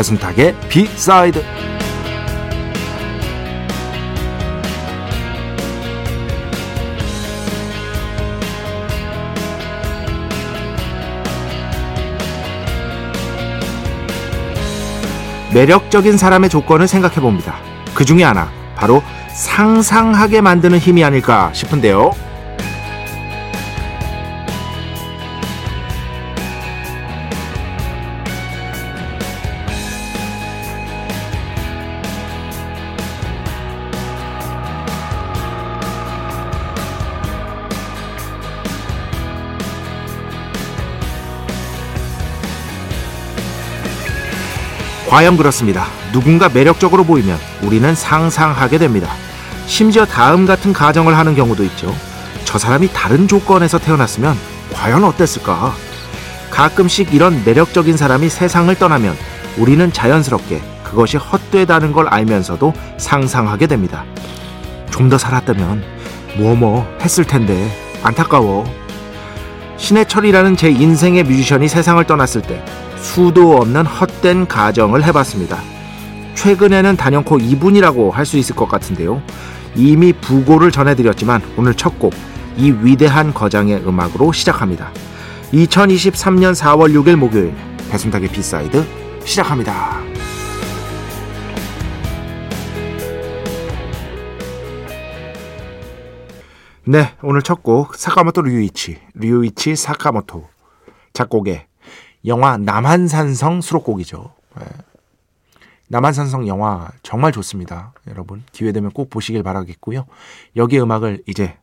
배승탁의 비사이드 매력적인 사람의 조건을 생각해 봅니다. 그 중에 하나, 바로 상상하게 만드는 힘이 아닐까 싶은데요. 과연 그렇습니다. 누군가 매력적으로 보이면 우리는 상상하게 됩니다. 심지어 다음 같은 가정을 하는 경우도 있죠. 저 사람이 다른 조건에서 태어났으면 과연 어땠을까? 가끔씩 이런 매력적인 사람이 세상을 떠나면 우리는 자연스럽게 그것이 헛되다는 걸 알면서도 상상하게 됩니다. 좀 더 살았다면 뭐뭐 했을 텐데 안타까워. 신해철이라는 제 인생의 뮤지션이 세상을 떠났을 때 수도 없는 헛된 가정을 해봤습니다. 최근에는 단연코 이분이라고 할 수 있을 것 같은데요. 이미 부고를 전해드렸지만 오늘 첫 곡 이 위대한 거장의 음악으로 시작합니다. 2023년 4월 6일 목요일 배순탁의 B side 시작합니다. 네, 오늘 첫 곡 사카모토 류이치, 류이치 사카모토 작곡의 영화 남한산성 수록곡이죠. 네. 남한산성 영화 정말 좋습니다. 여러분 기회 되면 꼭 보시길 바라겠고요. 여기 음악을 이제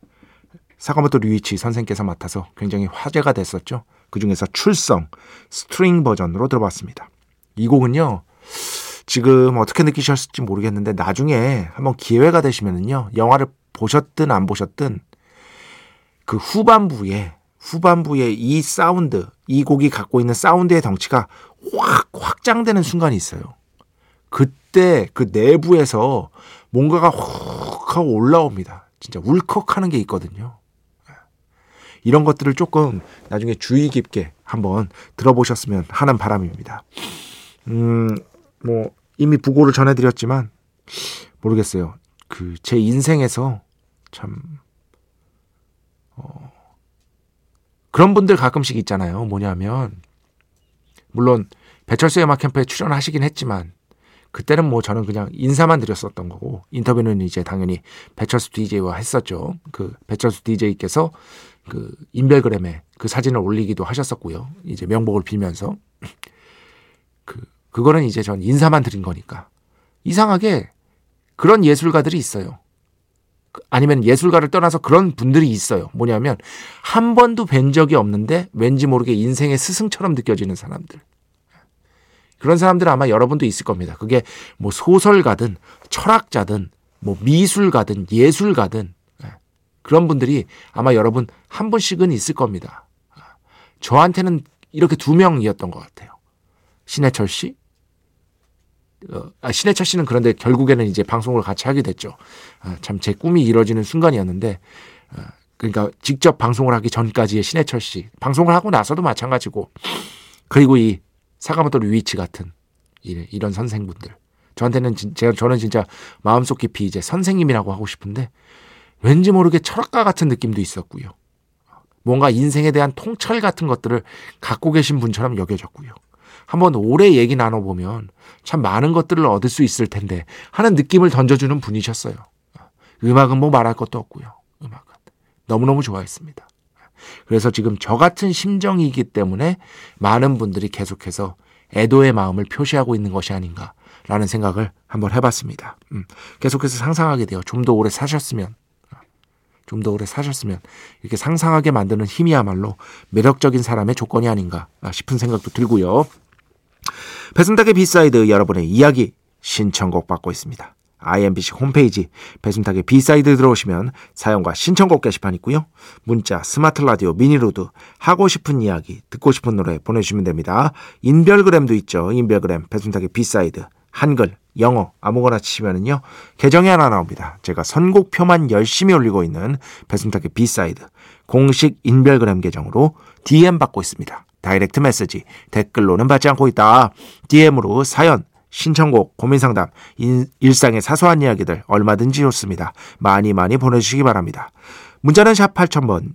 사카모토 류이치 선생께서 맡아서 굉장히 화제가 됐었죠. 그 중에서 출성 스트링 버전으로 들어봤습니다. 이 곡은요. 지금 어떻게 느끼셨을지 모르겠는데 나중에 한번 기회가 되시면은요. 영화를 보셨든 안 보셨든 그 후반부에 후반부에 이 사운드, 이 곡이 갖고 있는 사운드의 덩치가 확 확장되는 순간이 있어요. 그때 그 내부에서 뭔가가 확 하고 올라옵니다. 진짜 울컥하는 게 있거든요. 이런 것들을 조금 나중에 주의 깊게 한번 들어보셨으면 하는 바람입니다. 음, 뭐, 이미 부고를 전해드렸지만, 모르겠어요. 그, 제 인생에서 참, 어, 그런 분들 가끔씩 있잖아요. 뭐냐면 물론 배철수 음악 캠프에 출연하시긴 했지만 그때는 뭐 저는 그냥 인사만 드렸었던 거고 인터뷰는 이제 당연히 배철수 DJ와 했었죠. 그 배철수 DJ께서 그 인별그램에 그 사진을 올리기도 하셨었고요. 이제 명복을 빌면서 그 그거는 이제 전 인사만 드린 거니까 이상하게 그런 예술가들이 있어요. 아니면 예술가를 떠나서 그런 분들이 있어요. 뭐냐면 한 번도 뵌 적이 없는데 왠지 모르게 인생의 스승처럼 느껴지는 사람들. 그런 사람들은 아마 여러분도 있을 겁니다. 그게 뭐 소설가든 철학자든 뭐 미술가든 예술가든 예. 그런 분들이 아마 여러분 한 분씩은 있을 겁니다. 저한테는 이렇게 두 명이었던 것 같아요. 신해철 씨, 어, 아, 신해철 씨는 그런데 결국에는 이제 방송을 같이 하게 됐죠. 아, 참제 꿈이 이뤄지는 순간이었는데, 아, 그러니까 직접 방송을 하기 전까지의 신해철 씨, 방송을 하고 나서도 마찬가지고, 그리고 이 사가모토 류이치 같은 이런 선생분들. 저한테는 제가 저는 진짜 마음속 깊이 이제 선생님이라고 하고 싶은데 왠지 모르게 철학가 같은 느낌도 있었고요. 뭔가 인생에 대한 통찰 같은 것들을 갖고 계신 분처럼 여겨졌고요. 한번 오래 얘기 나눠보면 참 많은 것들을 얻을 수 있을 텐데 하는 느낌을 던져주는 분이셨어요. 음악은 뭐 말할 것도 없고요. 음악은 너무너무 좋아했습니다. 그래서 지금 저 같은 심정이기 때문에 많은 분들이 계속해서 애도의 마음을 표시하고 있는 것이 아닌가 라는 생각을 한번 해봤습니다. 음, 계속해서 상상하게 돼요. 좀 더 오래 사셨으면. 좀더 오래 사셨으면 이렇게 상상하게 만드는 힘이야말로 매력적인 사람의 조건이 아닌가 싶은 생각도 들고요. 배순탁의 B side 여러분의 이야기 신청곡 받고 있습니다. IMBC 홈페이지 배순탁의 B side 들어오시면 사연과 신청곡 게시판 있고요. 문자, 스마트 라디오, 미니로도 하고 싶은 이야기, 듣고 싶은 노래 보내주시면 됩니다. 인별그램도 있죠. 인별그램 배순탁의 B side 한글, 영어 아무거나 치시면은요 계정이 하나 나옵니다. 제가 선곡표만 열심히 올리고 있는 배순탁의 B side 공식 인별그램 계정으로 DM 받고 있습니다. direct message 댓글로는 받지 않고 있다. DM으로 사연 신청곡, 고민상담, 일상의 사소한 이야기들 얼마든지 좋습니다. 많이 많이 보내주시기 바랍니다. 문자는 샵 8000번,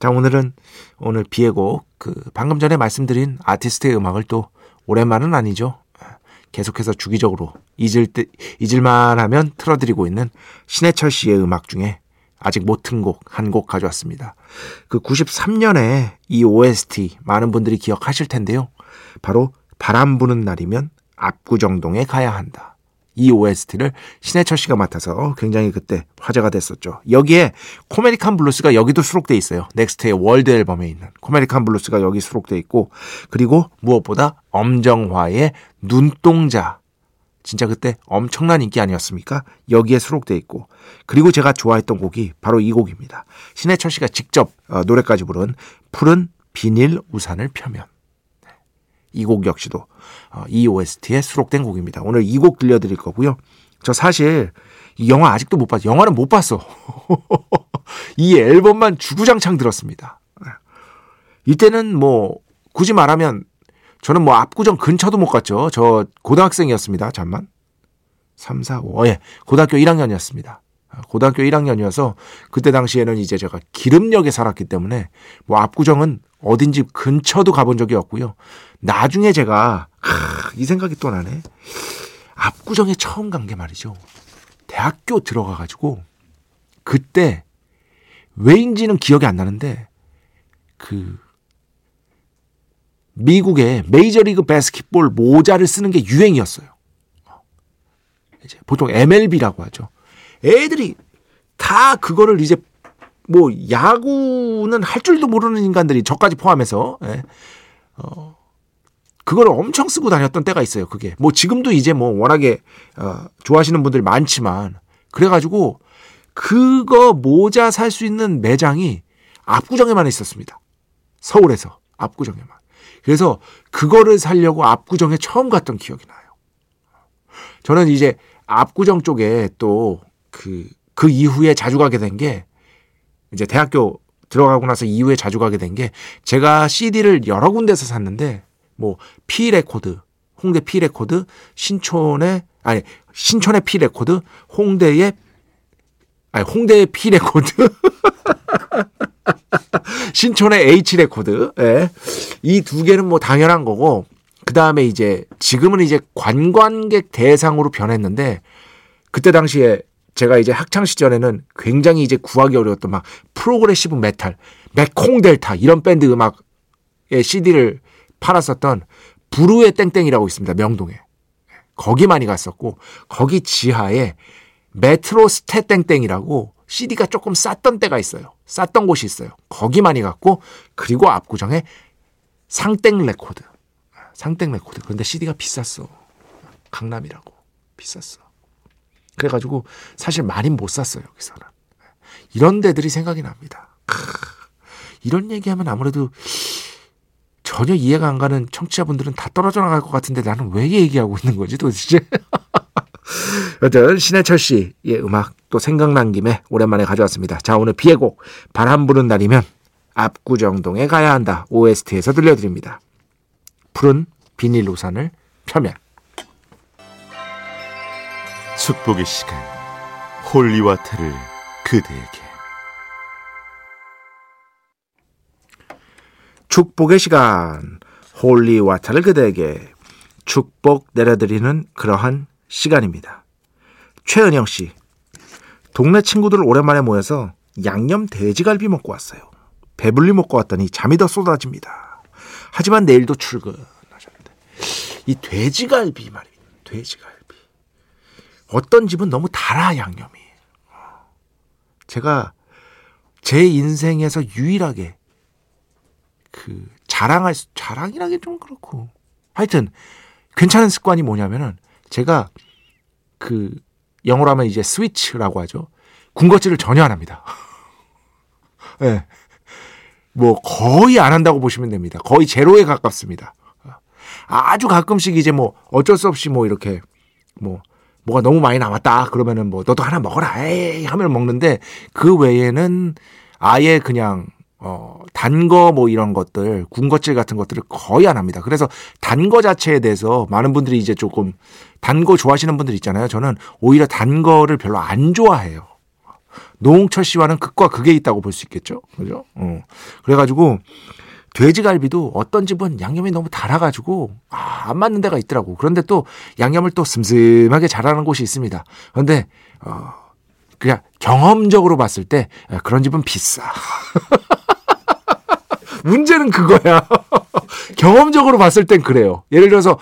자, 오늘은 오늘 비의 곡, 그, 방금 전에 말씀드린 아티스트의 음악을 또 오랜만은 아니죠. 계속해서 주기적으로 잊을 때, 잊을만 하면 틀어드리고 있는 신해철 씨의 음악 중에 아직 못 튼 곡 한 곡 가져왔습니다. 그 93년에 이 OST 많은 분들이 기억하실 텐데요. 바로 바람 부는 날이면 압구정동에 가야 한다. 이 OST를 신해철 씨가 맡아서 굉장히 그때 화제가 됐었죠. 여기에 코메리칸 블루스가 여기도 수록돼 있어요. 넥스트의 월드 앨범에 있는 코메리칸 블루스가 여기 수록돼 있고 그리고 무엇보다 엄정화의 눈동자 진짜 그때 엄청난 인기 아니었습니까? 여기에 수록돼 있고 그리고 제가 좋아했던 곡이 바로 이 곡입니다. 신해철 씨가 직접 어, 노래까지 부른 푸른 비닐 우산을 펴면 이 곡 역시도 어, 이 OST에 수록된 곡입니다. 오늘 이 곡 들려드릴 거고요. 저 사실 이 영화 아직도 못 봤어요. 영화는 못 봤어. 이 앨범만 주구장창 들었습니다. 이때는 뭐 굳이 말하면 저는 뭐 압구정 근처도 못 갔죠. 저 고등학생이었습니다. 잠만. 3, 4, 5. 어, 예. 고등학교 1학년이었습니다. 고등학교 1학년이어서 그때 당시에는 이제 제가 기름역에 살았기 때문에 뭐 압구정은 어딘지 근처도 가본 적이 없고요. 나중에 제가 하, 이 생각이 또 나네. 압구정에 처음 간 게 말이죠. 대학교 들어가 가지고 그때 왜인지는 기억이 안 나는데 그 미국의 메이저리그 바스켓볼 모자를 쓰는 게 유행이었어요. 이제 보통 MLB라고 하죠. 애들이 다 그거를 이제 뭐 야구는 할 줄도 모르는 인간들이 저까지 포함해서 예. 어 그걸 엄청 쓰고 다녔던 때가 있어요. 그게 뭐 지금도 이제 뭐 워낙에 어 좋아하시는 분들 많지만 그래가지고 그거 모자 살 수 있는 매장이 압구정에만 있었습니다. 서울에서 압구정에만. 그래서 그거를 살려고 압구정에 처음 갔던 기억이 나요. 저는 이제 압구정 쪽에 또 그, 그 이후에 자주 가게 된 게 이제 대학교 들어가고 나서 이후에 자주 가게 된 게 제가 CD를 여러 군데서 샀는데 뭐 P 레코드, 홍대 P 레코드, 신촌의 아니 신촌의 P 레코드, 홍대의 아니 홍대의 P 레코드, 신촌의 H 레코드, 예. 이 두 개는 뭐 당연한 거고 그 다음에 이제 지금은 이제 관광객 대상으로 변했는데 그때 당시에 제가 이제 학창 시절에는 굉장히 이제 구하기 어려웠던 막 프로그레시브 메탈, 메콩 델타 이런 밴드 음악의 CD를 팔았었던 부루의 땡땡이라고 있습니다. 명동에. 거기 많이 갔었고 거기 지하에 메트로 스테 땡땡이라고 CD가 조금 쌌던 때가 있어요. 쌌던 곳이 있어요. 거기 많이 갔고 그리고 압구정에 상땡 레코드. 상땡 레코드. 그런데 CD가 비쌌어. 강남이라고. 비쌌어. 그래가지고 사실 많이 못 샀어요, 여기서는. 이런 데들이 생각이 납니다. 이런 얘기하면 아무래도 전혀 이해가 안 가는 청취자분들은 다 떨어져 나갈 것 같은데 나는 왜 얘기하고 있는 거지 도대체? 여튼 신해철 씨의 음악 또 생각난 김에 오랜만에 가져왔습니다. 자 오늘 B의 곡 바람 부는 날이면 압구정동에 가야 한다 OST에서 들려드립니다. 푸른 비닐 우산을 펴면 축복의 시간 holy water를 그대에게 축복의 시간 holy water를 그대에게 축복 내려드리는 그러한 시간입니다. 최은영 씨 동네 친구들 오랜만에 모여서 양념 돼지갈비 먹고 왔어요. 배불리 먹고 왔더니 잠이 더 쏟아집니다. 하지만 내일도 출근하셨는데 이 돼지갈비 말입니다. 돼지갈비 어떤 집은 너무 달아 양념이. 제가 제 인생에서 유일하게 그 자랑할 수, 자랑이라기 좀 그렇고 하여튼 괜찮은 습관이 뭐냐면은 제가 그 영어로 하면 이제 스위치라고 하죠. 군것질을 전혀 안 합니다. 예. 네. 뭐 거의 안 한다고 보시면 됩니다. 거의 제로에 가깝습니다. 아주 가끔씩 이제 뭐 어쩔 수 없이 뭐 이렇게 뭐 뭐가 너무 많이 남았다 그러면은 뭐 너도 하나 먹어라 에이 하면 먹는데 그 외에는 아예 그냥 어, 단 거 뭐 이런 것들, 군것질 같은 것들을 거의 안 합니다. 그래서 단 거 자체에 대해서 많은 분들이 이제 조금 단 거 좋아하시는 분들 있잖아요. 저는 오히려 단 거를 별로 안 좋아해요. 노홍철 씨와는 극과 극에 있다고 볼 수 있겠죠. 그죠? 어. 그래가지고 돼지갈비도 어떤 집은 양념이 너무 달아가지고 아, 안 맞는 데가 있더라고. 그런데 또 양념을 또 슴슴하게 잘하는 곳이 있습니다. 그런데 어, 그냥 경험적으로 봤을 때 그런 집은 비싸. 문제는 그거야. 경험적으로 봤을 땐 그래요. 예를 들어서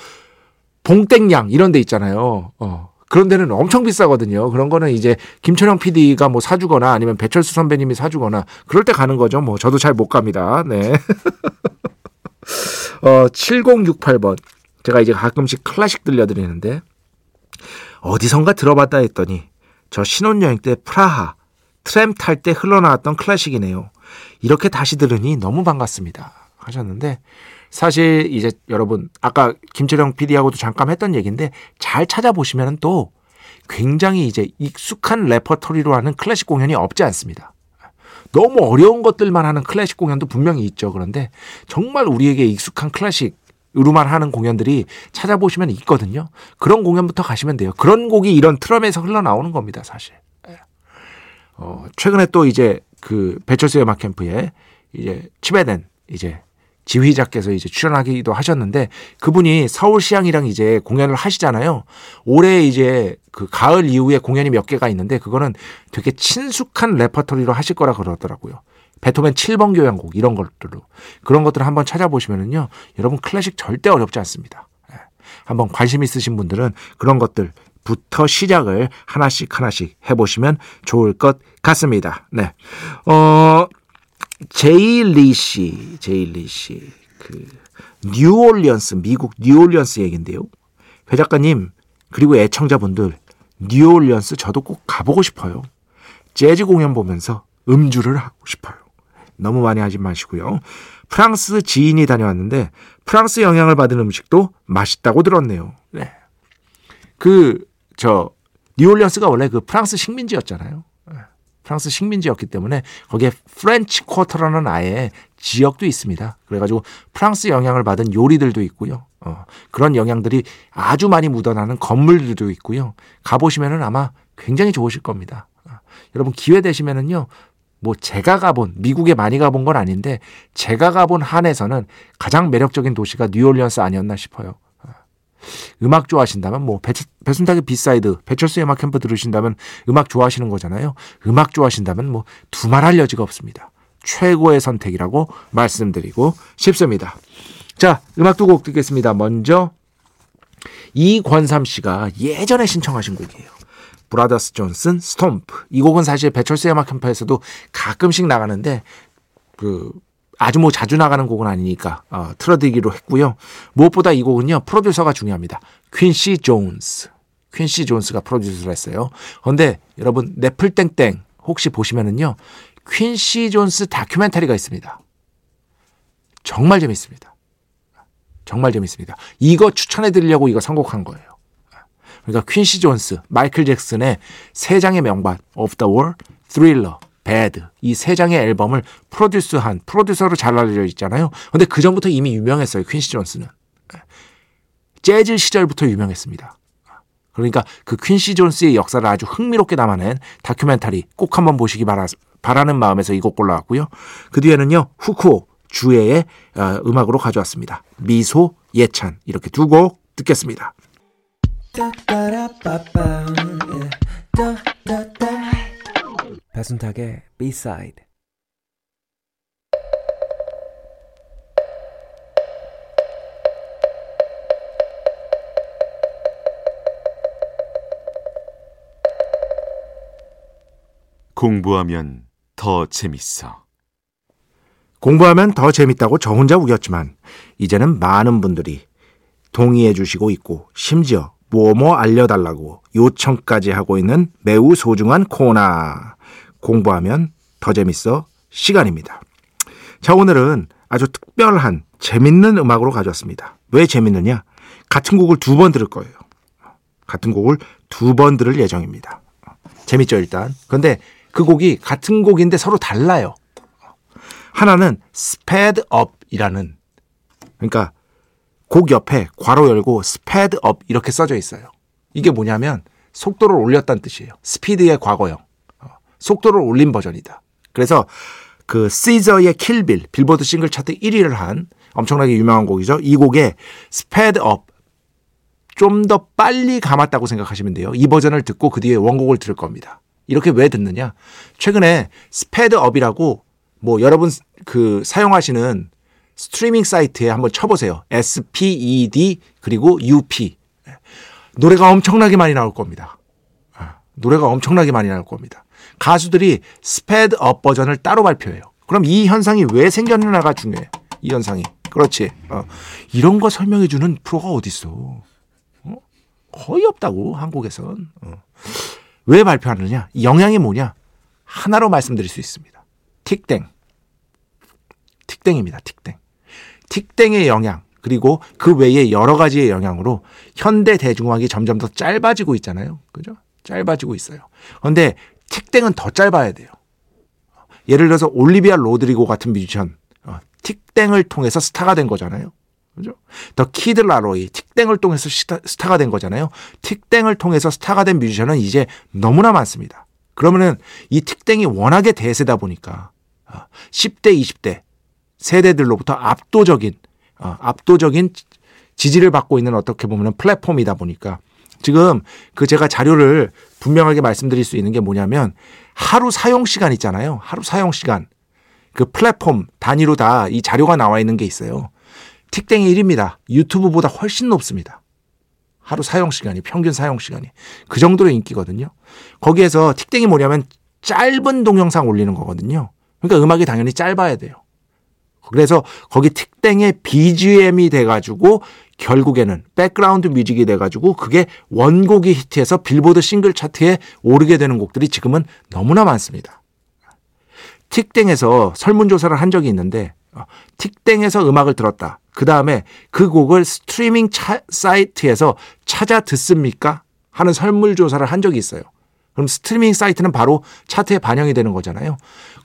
봉땡양 이런 데 있잖아요. 어. 그런 데는 엄청 비싸거든요. 그런 거는 이제 김철영 PD가 뭐 사주거나 아니면 배철수 선배님이 사주거나 그럴 때 가는 거죠. 뭐 저도 잘 못 갑니다. 네. 어, 7068번. 제가 이제 가끔씩 클래식 들려드리는데 어디선가 들어봤다 했더니 저 신혼여행 때 프라하 트램 탈 때 흘러나왔던 클래식이네요. 이렇게 다시 들으니 너무 반갑습니다. 하셨는데 사실 이제 여러분 아까 김철영 PD하고도 잠깐 했던 얘기인데 잘 찾아보시면 또 굉장히 이제 익숙한 레퍼토리로 하는 클래식 공연이 없지 않습니다. 너무 어려운 것들만 하는 클래식 공연도 분명히 있죠. 그런데 정말 우리에게 익숙한 클래식 으로만 하는 공연들이 찾아보시면 있거든요. 그런 공연부터 가시면 돼요. 그런 곡이 이런 트럼에서 흘러나오는 겁니다, 사실. 어, 최근에 또 이제 그 배철수의 음악 캠프에 이제 치배된 이제 지휘자께서 이제 출연하기도 하셨는데 그분이 서울시향이랑 이제 공연을 하시잖아요. 올해 이제 그 가을 이후에 공연이 몇 개가 있는데 그거는 되게 친숙한 레퍼토리로 하실 거라 그러더라고요. 베토벤 7번 교향곡 이런 것들로 그런 것들을 한번 찾아보시면은요. 여러분 클래식 절대 어렵지 않습니다. 예. 한번 관심 있으신 분들은 그런 것들부터 시작을 하나씩 하나씩 해보시면 좋을 것 같습니다. 네. 어, 제일리 씨, 제일리 씨, 그 뉴올리언스, 미국 뉴올리언스 얘긴데요. 배 작가님 그리고 애청자분들 뉴올리언스 저도 꼭 가보고 싶어요. 재즈 공연 보면서 음주를 하고 싶어요. 너무 많이 하지 마시고요. 프랑스 지인이 다녀왔는데 프랑스 영향을 받은 음식도 맛있다고 들었네요. 네. 그 저 뉴올리언스가 원래 그 프랑스 식민지였잖아요. 프랑스 식민지였기 때문에 거기에 프렌치 쿼터라는 아예 지역도 있습니다. 그래가지고 프랑스 영향을 받은 요리들도 있고요. 어, 그런 영향들이 아주 많이 묻어나는 건물들도 있고요. 가보시면은 아마 굉장히 좋으실 겁니다. 어, 여러분 기회 되시면은요. 뭐 제가 가본 미국에 많이 가본 건 아닌데 제가 가본 한에서는 가장 매력적인 도시가 뉴올리언스 아니었나 싶어요. 음악 좋아하신다면 뭐 배, 배순탁의 B side 배철수의 음악 캠프 들으신다면 음악 좋아하시는 거잖아요. 음악 좋아하신다면 뭐 두말할 여지가 없습니다. 최고의 선택이라고 말씀드리고 싶습니다. 자, 음악 두 곡 듣겠습니다. 먼저 이권삼 씨가 예전에 신청하신 곡이에요. Brothers Johnson Stomp. 이 곡은 사실 배철수의 음악 캠프에서도 가끔씩 나가는데 그 아주 뭐 자주 나가는 곡은 아니니까 어, 틀어드리기로 했고요. 무엇보다 이 곡은요 프로듀서가 중요합니다. 퀸시 존스. 퀸시 존스가 프로듀서를 했어요. 그런데 여러분 네플땡땡 혹시 보시면은요 퀸시 존스 다큐멘터리가 있습니다. 정말 재밌습니다. 정말 재밌습니다. 이거 추천해 드리려고 이거 선곡한 거예요. 그러니까 퀸시 존스, 마이클 잭슨의 세 장의 명반, Off the Wall, Thriller, Bad 이 세 장의 앨범을 프로듀스한 프로듀서로 잘 알려져 있잖아요. 근데 그 전부터 이미 유명했어요. 퀸시 존스는 재즈 시절부터 유명했습니다. 그러니까 그 퀸시 존스의 역사를 아주 흥미롭게 담아낸 다큐멘터리 꼭 한번 보시기 바라, 바라는 마음에서 이 곡 골라왔고요. 그 뒤에는요 후쿠오 주애의 어, 음악으로 가져왔습니다. 미소 예찬 이렇게 두 곡 듣겠습니다. 배순탁의 B-side 공부하면 더 재밌어. 공부하면 더 재밌다고 저 혼자 우겼지만 이제는 많은 분들이 동의해 주시고 있고 심지어 뭐뭐 알려달라고 요청까지 하고 있는 매우 소중한 코너 공부하면 더 재밌어 시간입니다. 자 오늘은 아주 특별한 재밌는 음악으로 가져왔습니다. 왜 재밌느냐? 같은 곡을 두 번 들을 거예요. 같은 곡을 두 번 들을 예정입니다. 재밌죠 일단. 그런데 그 곡이 같은 곡인데 서로 달라요. 하나는 sped up이라는 그러니까 곡 옆에 괄호 열고 up 이렇게 써져 있어요. 이게 뭐냐면 속도를 올렸다는 뜻이에요. 스피드의 과거형. 어, 속도를 올린 버전이다. 그래서 그 시저의 킬빌 빌보드 싱글 차트 1위를 한 엄청나게 유명한 곡이죠. 이 곡에 sped up 좀 더 빨리 감았다고 생각하시면 돼요. 이 버전을 듣고 그 뒤에 원곡을 들을 겁니다. 이렇게 왜 듣느냐? 최근에 sped up이라고 뭐 여러분 그 사용하시는 스트리밍 사이트에 한번 쳐보세요. SPED 그리고 UP 노래가 엄청나게 많이 나올 겁니다. 아, 노래가 엄청나게 많이 나올 겁니다. 가수들이 sped up 버전을 따로 발표해요. 그럼 이 현상이 왜 생겼느냐가 중요해. 이 현상이. 그렇지. 어. 이런 거 설명해 주는 프로가 어디 있어? 어? 거의 없다고 한국에선. 어. 왜 발표하느냐? 영향이 뭐냐? 하나로 말씀드릴 수 있습니다. 틱땡. 틱땡입니다. 틱땡. 틱땡의 영향 그리고 그 외에 여러 가지의 영향으로 현대 대중음악이 점점 더 짧아지고 있잖아요. 그죠? 짧아지고 있어요. 그런데 틱땡은 더 짧아야 돼요. 예를 들어서 올리비아 로드리고 같은 뮤지션 어, 틱땡을 통해서 스타가 된 거잖아요. 그죠? The Kid LAROI 틱땡을 통해서 스타, 스타가 된 거잖아요. 틱땡을 통해서 스타가 된 뮤지션은 이제 너무나 많습니다. 그러면은 이 틱땡이 워낙에 대세다 보니까 10대, 어, 20대 세대들로부터 압도적인 어, 압도적인 지지를 받고 있는 어떻게 보면 플랫폼이다 보니까 지금 그 제가 자료를 분명하게 말씀드릴 수 있는 게 뭐냐면 하루 사용 시간 있잖아요. 하루 사용 시간. 그 플랫폼 단위로 다 이 자료가 나와 있는 게 있어요. 틱땡이 1입니다. 유튜브보다 훨씬 높습니다. 하루 사용 시간이 평균 사용 시간이 그 정도로 인기거든요. 거기에서 틱땡이 뭐냐면 짧은 동영상 올리는 거거든요. 그러니까 음악이 당연히 짧아야 돼요. 그래서 거기 틱땡의 BGM이 돼가지고 결국에는 백그라운드 뮤직이 돼가지고 그게 원곡이 히트해서 빌보드 싱글 차트에 오르게 되는 곡들이 지금은 너무나 많습니다. 틱땡에서 설문조사를 한 적이 있는데 어, 틱땡에서 음악을 들었다. 그 다음에 그 곡을 스트리밍 차, 사이트에서 찾아 듣습니까? 하는 설문조사를 한 적이 있어요. 그럼 스트리밍 사이트는 바로 차트에 반영이 되는 거잖아요.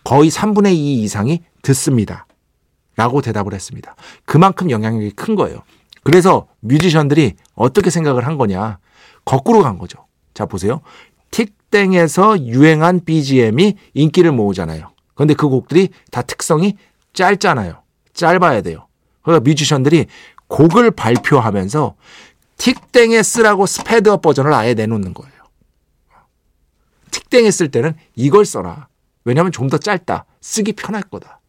거의 3분의 2 이상이 듣습니다. 라고 대답을 했습니다. 그만큼 영향력이 큰 거예요. 그래서 뮤지션들이 어떻게 생각을 한 거냐. 거꾸로 간 거죠. 자, 보세요. 틱땡에서 유행한 BGM이 인기를 모으잖아요. 그런데 그 곡들이 다 특성이 짧잖아요. 짧아야 돼요. 그러니까 뮤지션들이 곡을 발표하면서 틱땡에 쓰라고 스패드업 버전을 아예 내놓는 거예요. 틱땡에 쓸 때는 이걸 써라. 왜냐하면 좀 더 짧다. 쓰기 편할 거다.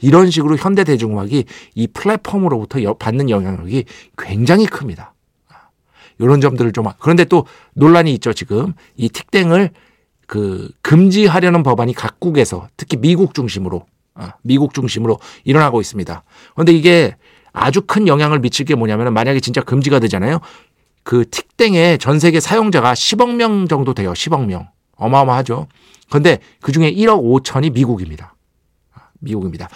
이런 식으로 현대 대중음악이 이 플랫폼으로부터 받는 영향력이 굉장히 큽니다. 이런 점들을 좀 그런데 또 논란이 있죠 지금 이 틱땡을 그 금지하려는 법안이 각국에서 특히 미국 중심으로 어, 미국 중심으로 일어나고 있습니다. 그런데 이게 아주 큰 영향을 미칠 게 뭐냐면 만약에 진짜 금지가 되잖아요. 그 틱땡의 전 세계 사용자가 10억 명 정도 돼요. 10억 명. 어마어마하죠. 그런데 그 중에 1억 5천이 미국입니다. 미국입니다.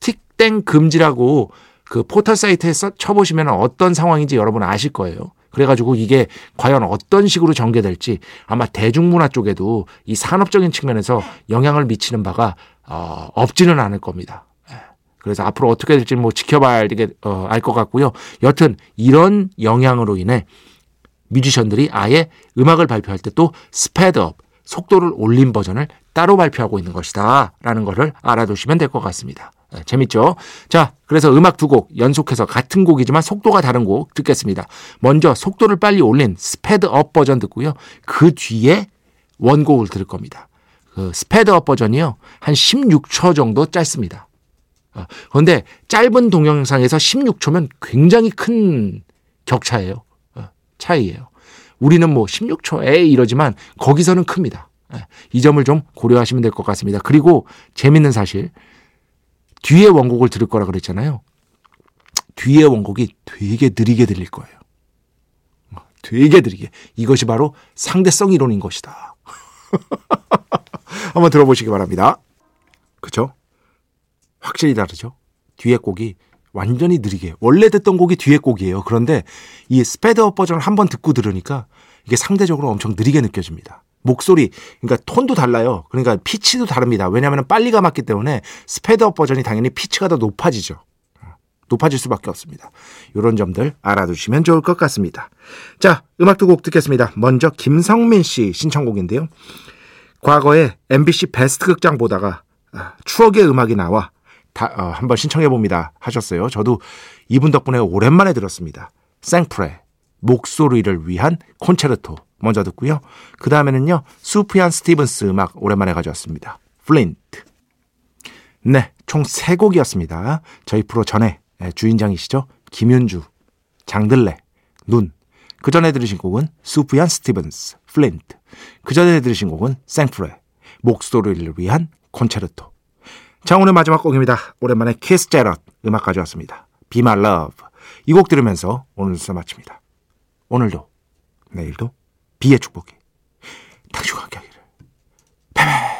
틱땡 금지라고 그 포털 사이트에 서 쳐보시면 어떤 상황인지 여러분 아실 거예요. 그래가지고 이게 과연 어떤 식으로 전개될지 아마 대중문화 쪽에도 이 산업적인 측면에서 영향을 미치는 바가 어, 없지는 않을 겁니다. 예. 그래서 앞으로 어떻게 될지 뭐 지켜봐야 어, 알것 같고요. 여튼 이런 영향으로 인해 뮤지션들이 아예 음악을 발표할 때 또 sped up 속도를 올린 버전을 따로 발표하고 있는 것이다 라는 것을 알아두시면 될 것 같습니다. 네, 재밌죠? 자, 그래서 음악 두 곡 연속해서 같은 곡이지만 속도가 다른 곡 듣겠습니다. 먼저 속도를 빨리 올린 sped up 버전 듣고요. 그 뒤에 원곡을 들을 겁니다. 그 sped up 버전이요. 한 16초 정도 짧습니다. 어, 그런데 짧은 동영상에서 16초면 굉장히 큰 격차예요. 어, 차이예요. 우리는 뭐 16초에 이러지만 거기서는 큽니다. 예, 이 점을 좀 고려하시면 될 것 같습니다. 그리고 재밌는 사실 뒤에 원곡을 들을 거라 그랬잖아요. 뒤에 원곡이 되게 느리게 들릴 거예요. 어, 되게 느리게. 이것이 바로 상대성 이론인 것이다. 한번 들어보시기 바랍니다. 그쵸? 확실히 다르죠? 뒤에 곡이 완전히 느리게. 원래 듣던 곡이 뒤에 곡이에요. 그런데 이 sped up 버전을 한번 듣고 들으니까 이게 상대적으로 엄청 느리게 느껴집니다. 목소리, 그러니까 톤도 달라요. 그러니까 피치도 다릅니다. 왜냐하면 빨리 감았기 때문에 sped up 버전이 당연히 피치가 더 높아지죠. 높아질 수밖에 없습니다. 이런 점들 알아두시면 좋을 것 같습니다. 자, 음악 두 곡 듣겠습니다. 먼저 김성민 씨 신청곡인데요. 과거에 MBC 베스트 극장 보다가 아, 추억의 음악이 나와 다, 어, 한번 신청해 봅니다 하셨어요. 저도 이분 덕분에 오랜만에 들었습니다. 생프레 목소리를 위한 콘체르토 먼저 듣고요. 그 다음에는요 수피안 스티븐스 음악 오랜만에 가져왔습니다. Flint. 네, 총 세 곡이었습니다. 저희 프로 전에 주인장이시죠 김윤주, 장들레, 눈. 그 전에 들으신 곡은 수피안 스티븐스, Flint. 그 전에 들으신 곡은 생프레 목소리를 위한 콘체르토. 자, 오늘 마지막 곡입니다. 오랜만에 키스 제럿 음악 가져왔습니다. Be My Love. 이 곡 들으면서 오늘 순서 마칩니다. 오늘도, 내일도 B의 축복이 당신과 함께 하기를. 베베!